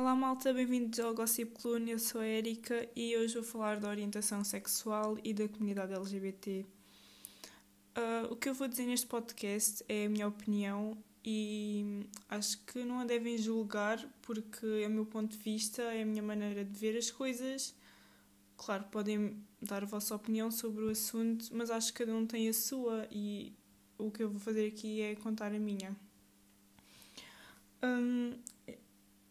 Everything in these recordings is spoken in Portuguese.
Olá malta, bem-vindos ao Gossip Clune, eu sou a Erika e hoje vou falar da orientação sexual e da comunidade LGBT. Uh, o que eu vou dizer neste podcast é a minha opinião e acho que não a devem julgar porque é o meu ponto de vista, é a minha maneira de ver as coisas. Claro, podem dar a vossa opinião sobre o assunto, mas acho que cada um tem a sua e o que eu vou fazer aqui é contar a minha. Um,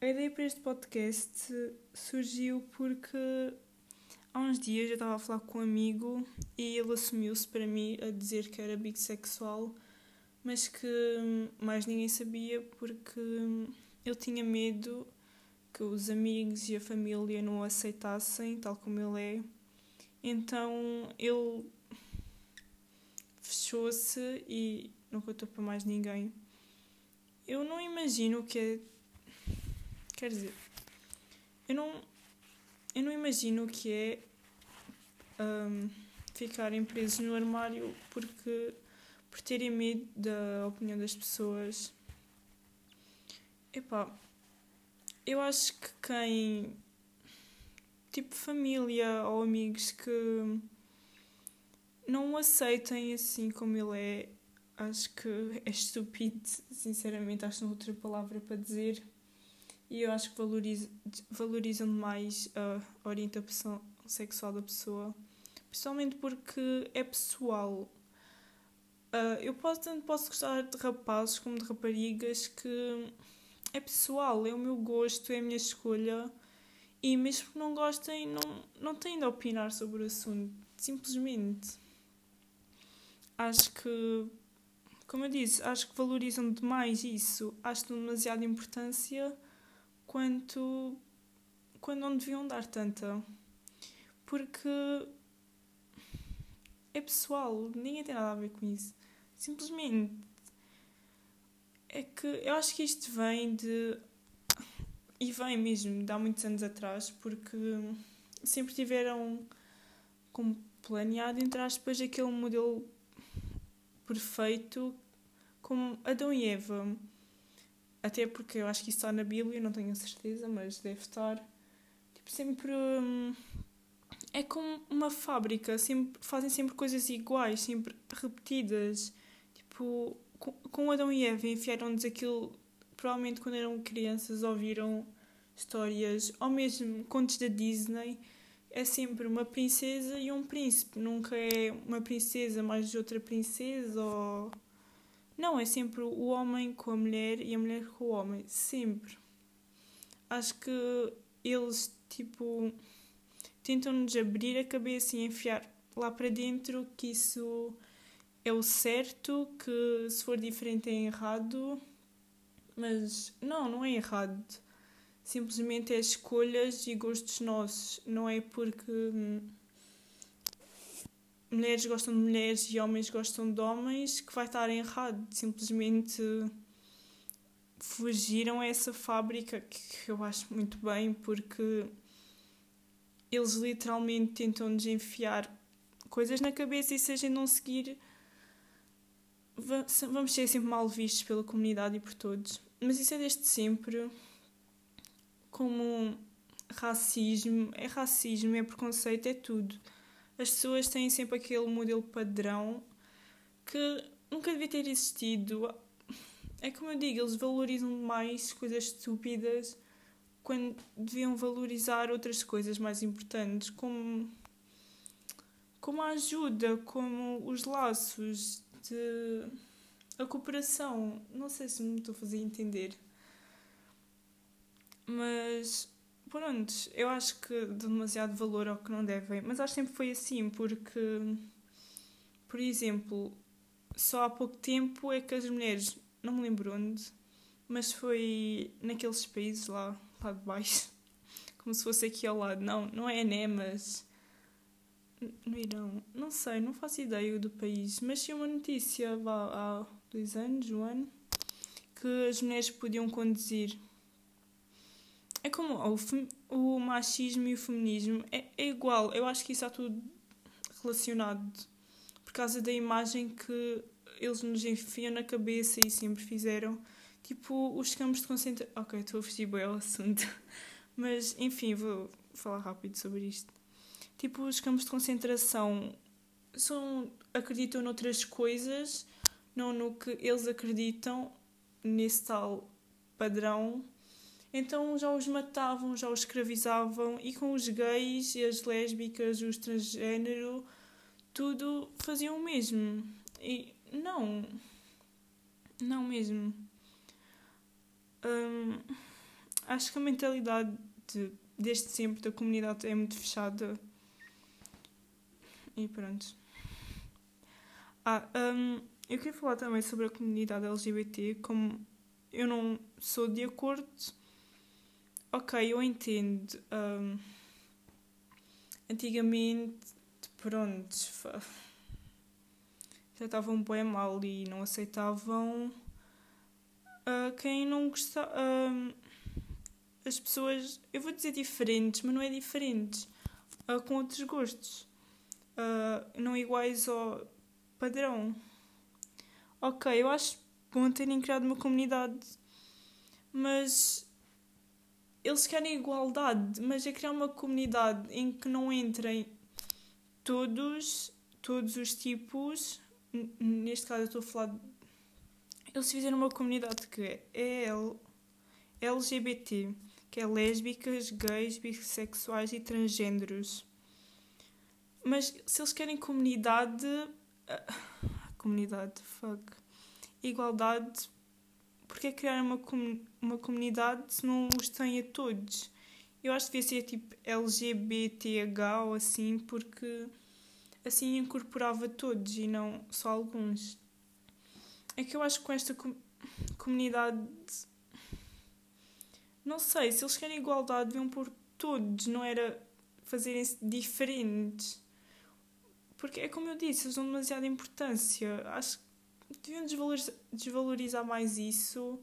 a ideia para este podcast surgiu porque há uns dias eu estava a falar com um amigo e ele assumiu-se para mim a dizer que era bissexual, mas que mais ninguém sabia porque ele tinha medo que os amigos e a família não o aceitassem tal como ele é. Então ele fechou-se e não contou para mais ninguém. Eu não imagino o que é Quer dizer, eu não, eu não imagino o que é um, ficarem presos no armário porque por terem medo da opinião das pessoas. Epá, eu acho que quem tipo família ou amigos que não o aceitem assim como ele é, acho que é estúpido, sinceramente, acho que não outra palavra para dizer e eu acho que valoriza, valorizam mais a orientação sexual da pessoa, principalmente porque é pessoal. Uh, eu posso, tanto posso gostar de rapazes como de raparigas que é pessoal, é o meu gosto, é a minha escolha e mesmo que não gostem, não, não têm de opinar sobre o assunto, simplesmente. Acho que, como eu disse, acho que valorizam demais isso, acho que demasiada importância quanto quando não deviam dar tanta. Porque é pessoal, ninguém tem nada a ver com isso. Simplesmente é que eu acho que isto vem de. E vem mesmo de há muitos anos atrás, porque sempre tiveram como planeado, entre aspas, aquele modelo perfeito como Adão e Eva até porque eu acho que isso está na Bíblia, não tenho certeza, mas deve estar. Tipo, sempre. Hum, é como uma fábrica, sempre, fazem sempre coisas iguais, sempre repetidas. Tipo, com, com Adão e Eva enfiaram-nos aquilo. Provavelmente quando eram crianças ouviram histórias, ou mesmo contos da Disney. É sempre uma princesa e um príncipe, nunca é uma princesa mais outra princesa ou não, é sempre o homem com a mulher e a mulher com o homem. Sempre. Acho que eles, tipo, tentam-nos abrir a cabeça e enfiar lá para dentro que isso é o certo, que se for diferente é errado. Mas não, não é errado. Simplesmente é escolhas e gostos nossos. Não é porque hum, mulheres gostam de mulheres e homens gostam de homens que vai estar errado. Simplesmente fugiram a essa fábrica que eu acho muito bem porque eles literalmente tentam nos enfiar coisas na cabeça e se a gente não seguir vamos ser sempre mal vistos pela comunidade e por todos. Mas isso é desde sempre como racismo, é racismo, é preconceito, é tudo as pessoas têm sempre aquele modelo padrão que nunca devia ter existido. É como eu digo, eles valorizam mais coisas estúpidas quando deviam valorizar outras coisas mais importantes, como, como a ajuda, como os laços, de, a cooperação. Não sei se me estou a fazer entender. Mas Pronto, eu acho que dão demasiado valor ao que não devem, mas acho que sempre foi assim, porque, por exemplo, só há pouco tempo é que as mulheres, não me lembro onde, mas foi naqueles países lá, lá de baixo, como se fosse aqui ao lado. Não, não é né, mas no Irão, não sei, não faço ideia do país, mas tinha uma notícia há dois anos, um ano, que as mulheres podiam conduzir é como o, o machismo e o feminismo é, é igual. Eu acho que isso está tudo relacionado por causa da imagem que eles nos enfiam na cabeça e sempre fizeram. Tipo, os campos de concentração. Ok, estou a fugir bem ao assunto. Mas, enfim, vou falar rápido sobre isto. Tipo, os campos de concentração são, acreditam noutras coisas, não no que eles acreditam, nesse tal padrão. Então já os matavam, já os escravizavam, e com os gays e as lésbicas, os transgênero, tudo faziam o mesmo. E não. Não mesmo. Hum, acho que a mentalidade de, desde sempre da comunidade é muito fechada. E pronto. Ah, um, eu queria falar também sobre a comunidade LGBT, como eu não sou de acordo. Ok, eu entendo. Um, antigamente, pronto, já estavam bem mal e não aceitavam uh, quem não gostava. Uh, as pessoas, eu vou dizer diferentes, mas não é diferentes, uh, com outros gostos, não iguais ao padrão. Ok, eu acho bom terem criado uma comunidade, mas eles querem igualdade, mas é criar uma comunidade em que não entrem todos, todos os tipos. Neste caso, eu estou a falar. Eles fizeram uma comunidade que é LGBT, que é lésbicas, gays, bissexuais e transgêneros. Mas se eles querem comunidade comunidade, fuck. Igualdade, porque é criar uma, uma comunidade se não os tem a todos? Eu acho que devia ser tipo LGBTH ou assim, porque assim incorporava todos e não só alguns. É que eu acho que com esta com comunidade. Não sei, se eles querem igualdade, deviam pôr todos, não era fazerem-se diferentes. Porque é como eu disse, eles dão demasiada importância. Acho que deviam desvalorizar, desvalorizar mais isso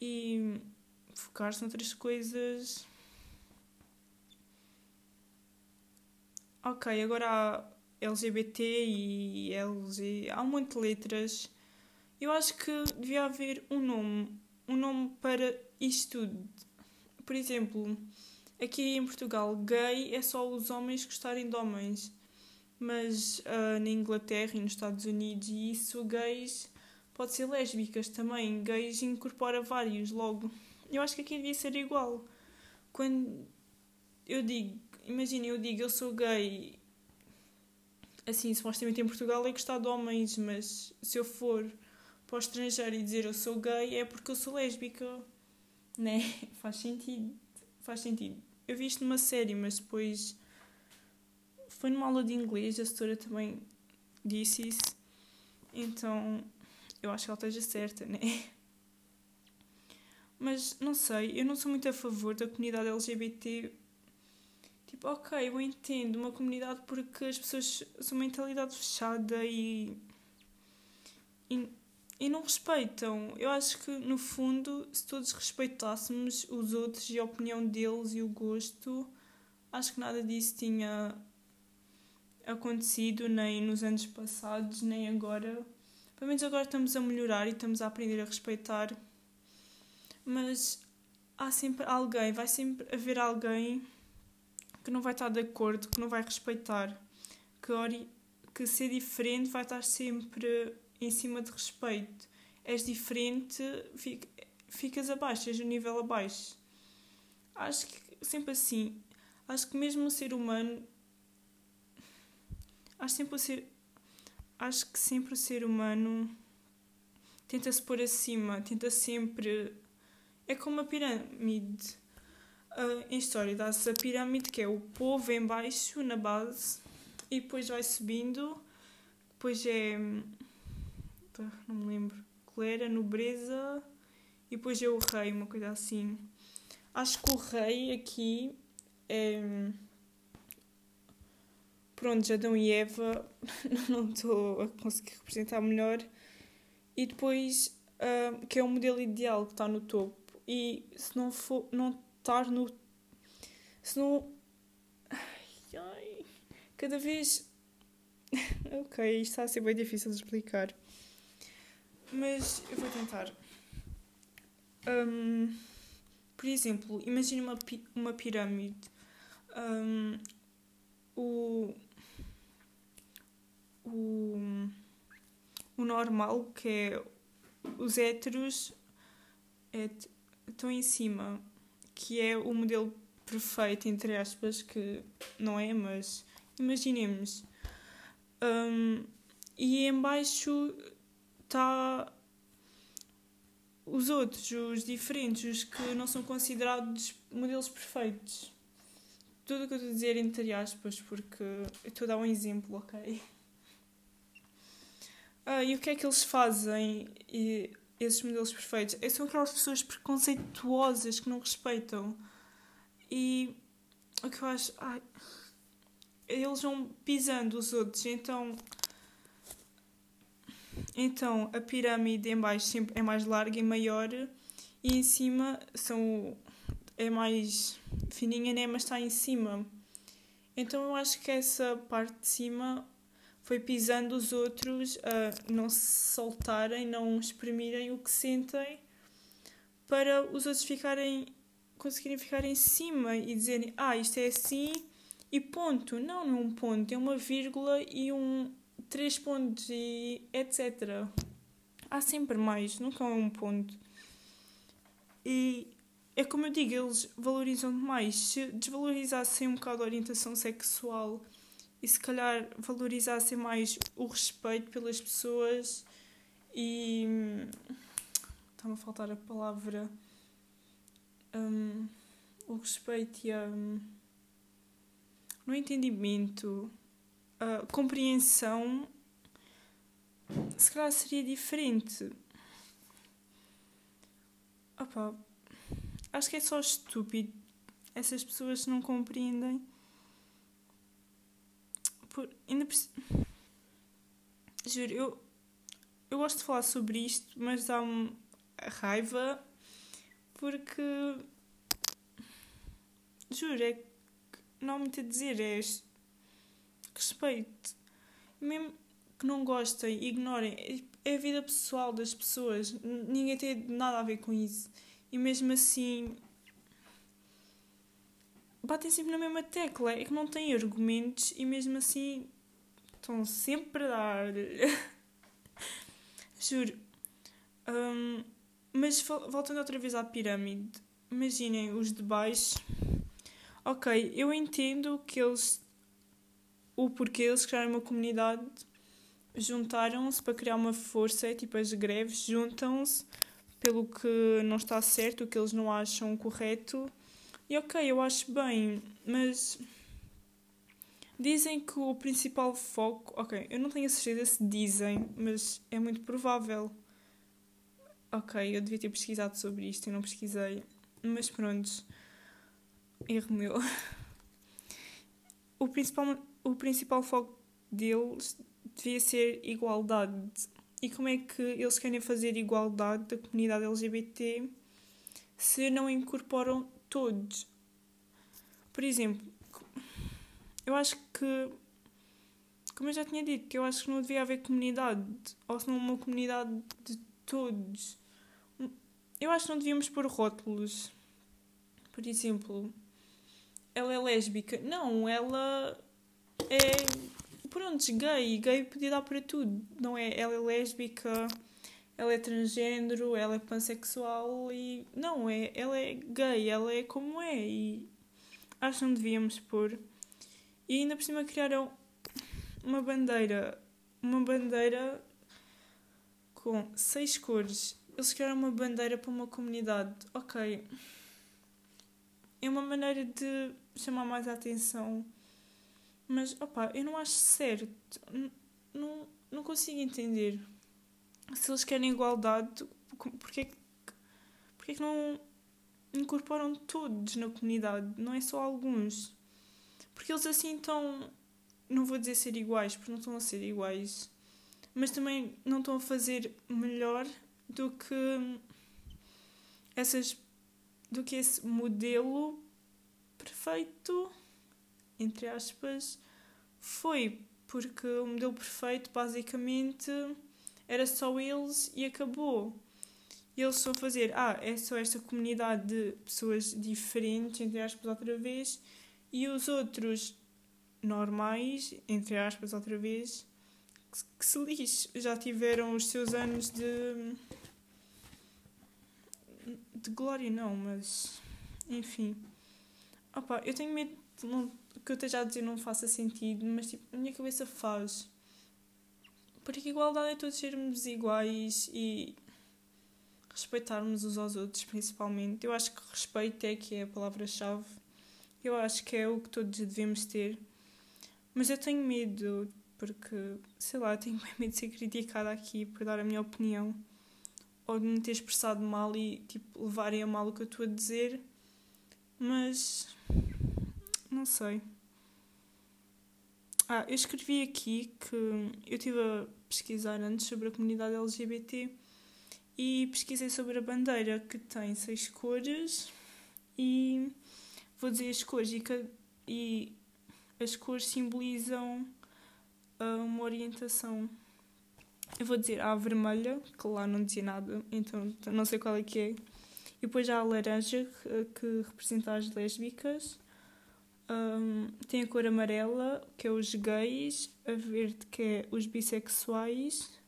e focar-se noutras coisas. Ok, agora há LGBT e LG, há um monte de letras. Eu acho que devia haver um nome, um nome para isto tudo. Por exemplo, aqui em Portugal, gay é só os homens gostarem de homens mas uh, na Inglaterra e nos Estados Unidos e isso, gays pode ser lésbicas também, gays incorpora vários logo. Eu acho que aqui devia ser igual. Quando eu digo, imagina, eu digo eu sou gay, assim, supostamente em Portugal é gostar de homens, mas se eu for para o estrangeiro e dizer eu sou gay é porque eu sou lésbica, né? Faz sentido, faz sentido. Eu vi isto numa série, mas depois foi numa aula de inglês, a setora também disse isso. Então, eu acho que ela esteja certa, né? Mas, não sei, eu não sou muito a favor da comunidade LGBT. Tipo, ok, eu entendo uma comunidade porque as pessoas são mentalidade fechada e, e, e não respeitam. Eu acho que, no fundo, se todos respeitássemos os outros e a opinião deles e o gosto, acho que nada disso tinha acontecido nem nos anos passados, nem agora. Pelo menos agora estamos a melhorar e estamos a aprender a respeitar. Mas há sempre alguém, vai sempre haver alguém que não vai estar de acordo, que não vai respeitar, que, ori que ser diferente vai estar sempre em cima de respeito. És diferente, ficas abaixo, és um nível abaixo. Acho que sempre assim. Acho que mesmo o ser humano acho sempre o ser acho que sempre o ser humano tenta se pôr acima tenta sempre é como a pirâmide uh, em história dá-se a pirâmide que é o povo em baixo na base e depois vai subindo depois é não me lembro clera nobreza e depois é o rei uma coisa assim. Acho que o rei aqui é pronto, Adão e Eva, não estou a conseguir representar melhor. E depois, uh, que é o modelo ideal que está no topo. E se não for, não estar no. Se não. Ai, ai, cada vez. ok, isto está a ser bem difícil de explicar. Mas eu vou tentar. Um, por exemplo, imagine uma, uma pirâmide. Um, o, o, o normal, que é os héteros, é, estão em cima, que é o modelo perfeito, entre aspas, que não é, mas imaginemos. Um, e embaixo está os outros, os diferentes, os que não são considerados modelos perfeitos. Tudo o que eu estou a dizer entre aspas, porque eu estou a dar um exemplo, ok? Ah, e o que é que eles fazem, e esses modelos perfeitos? É, são aquelas pessoas preconceituosas que não respeitam. E o que eu acho. Ai, eles vão pisando os outros, então então a pirâmide em baixo sempre é mais larga e maior e em cima são é mais fininha, né? Mas está em cima. Então eu acho que essa parte de cima foi pisando os outros a não se soltarem, não exprimirem o que sentem para os outros ficarem conseguirem ficar em cima e dizerem ah, isto é assim e ponto. Não, não é um ponto, é uma vírgula e um, três pontos e etc. Há sempre mais, nunca há um ponto. E é como eu digo, eles valorizam demais. Se desvalorizassem um bocado a orientação sexual e se calhar valorizassem mais o respeito pelas pessoas e. Está-me a faltar a palavra. Um, o respeito e a. Um, no entendimento a compreensão se calhar seria diferente. Opa, acho que é só estúpido. Essas pessoas não compreendem. Por, ainda Juro, eu, eu gosto de falar sobre isto, mas dá-me raiva porque. Juro, é que não há muito a dizer. É respeito. Mesmo que não gostem, ignorem. É a vida pessoal das pessoas. Ninguém tem nada a ver com isso. E mesmo assim. Batem sempre na mesma tecla. É que não têm argumentos e mesmo assim. Estão sempre a dar. Juro. Um, mas voltando outra vez à pirâmide. Imaginem os de baixo. Ok, eu entendo que eles o porquê eles criaram uma comunidade, juntaram-se para criar uma força, tipo as greves, juntam-se pelo que não está certo, o que eles não acham correto. E ok, eu acho bem, mas dizem que o principal foco. Ok, eu não tenho a certeza se dizem, mas é muito provável. Ok, eu devia ter pesquisado sobre isto e não pesquisei. Mas pronto, erro meu. O principal, o principal foco deles devia ser igualdade. E como é que eles querem fazer igualdade da comunidade LGBT se não incorporam todos? Por exemplo, eu acho que, como eu já tinha dito, que eu acho que não devia haver comunidade, ou se não uma comunidade de todos. Eu acho que não devíamos pôr rótulos. Por exemplo, ela é lésbica. Não, ela é. Pronto, gay. Gay podia dar para tudo. Não é? Ela é lésbica, ela é transgênero, ela é pansexual e. Não, é. Ela é gay, ela é como é. E acho que não devíamos pôr. E ainda por cima criaram uma bandeira. Uma bandeira com seis cores. Eles criaram uma bandeira para uma comunidade. Ok. É uma maneira de chamar mais a atenção. Mas, opá, eu não acho certo. Não, não consigo entender. Se eles querem igualdade, porque que, porque é que não incorporam todos na comunidade? Não é só alguns. Porque eles assim estão. Não vou dizer ser iguais, porque não estão a ser iguais. Mas também não estão a fazer melhor do que essas do que esse modelo perfeito, entre aspas, foi. Porque o modelo perfeito, basicamente, era só eles e acabou. eles a fazer, ah, é só esta comunidade de pessoas diferentes, entre aspas, outra vez, e os outros normais, entre aspas, outra vez, que, se lixe, já tiveram os seus anos de. de glória, não, mas. enfim. Opa, eu tenho medo que eu esteja a dizer não faça sentido, mas tipo, a minha cabeça faz. Porque igualdade é todos sermos iguais e respeitarmos uns aos outros, principalmente. Eu acho que respeito é que é a palavra-chave. Eu acho que é o que todos devemos ter. Mas eu tenho medo, porque, sei lá, tenho medo de ser criticada aqui por dar a minha opinião. Ou de me ter expressado mal e, tipo, levarem a mal o que eu estou a dizer. Mas. Não sei. Ah, eu escrevi aqui que eu estive a pesquisar antes sobre a comunidade LGBT e pesquisei sobre a bandeira que tem seis cores e vou dizer as cores e, e as cores simbolizam ah, uma orientação. Eu vou dizer a vermelha, que lá não dizia nada, então não sei qual é que é. E depois há a laranja, que, que representa as lésbicas. Um, tem a cor amarela, que é os gays. A verde, que é os bissexuais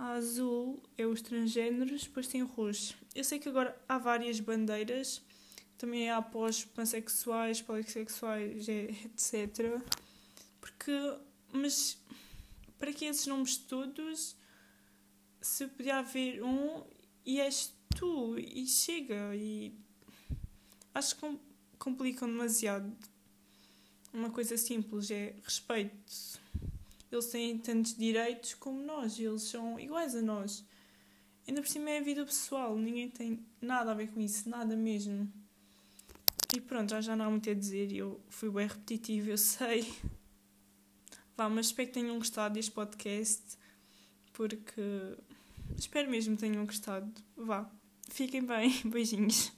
a azul é os transgêneros, depois tem o roxo. Eu sei que agora há várias bandeiras, também há pós pansexuais, polissexuais, etc. Porque, mas para que esses nomes todos se podia haver um e és tu e chega e acho que complicam demasiado. Uma coisa simples é respeito eles têm tantos direitos como nós, eles são iguais a nós. Ainda por cima é a vida pessoal, ninguém tem nada a ver com isso, nada mesmo. E pronto, já, já não há muito a dizer, eu fui bem repetitivo, eu sei. Vá, mas espero que tenham gostado deste podcast, porque espero mesmo que tenham gostado. Vá, fiquem bem, beijinhos.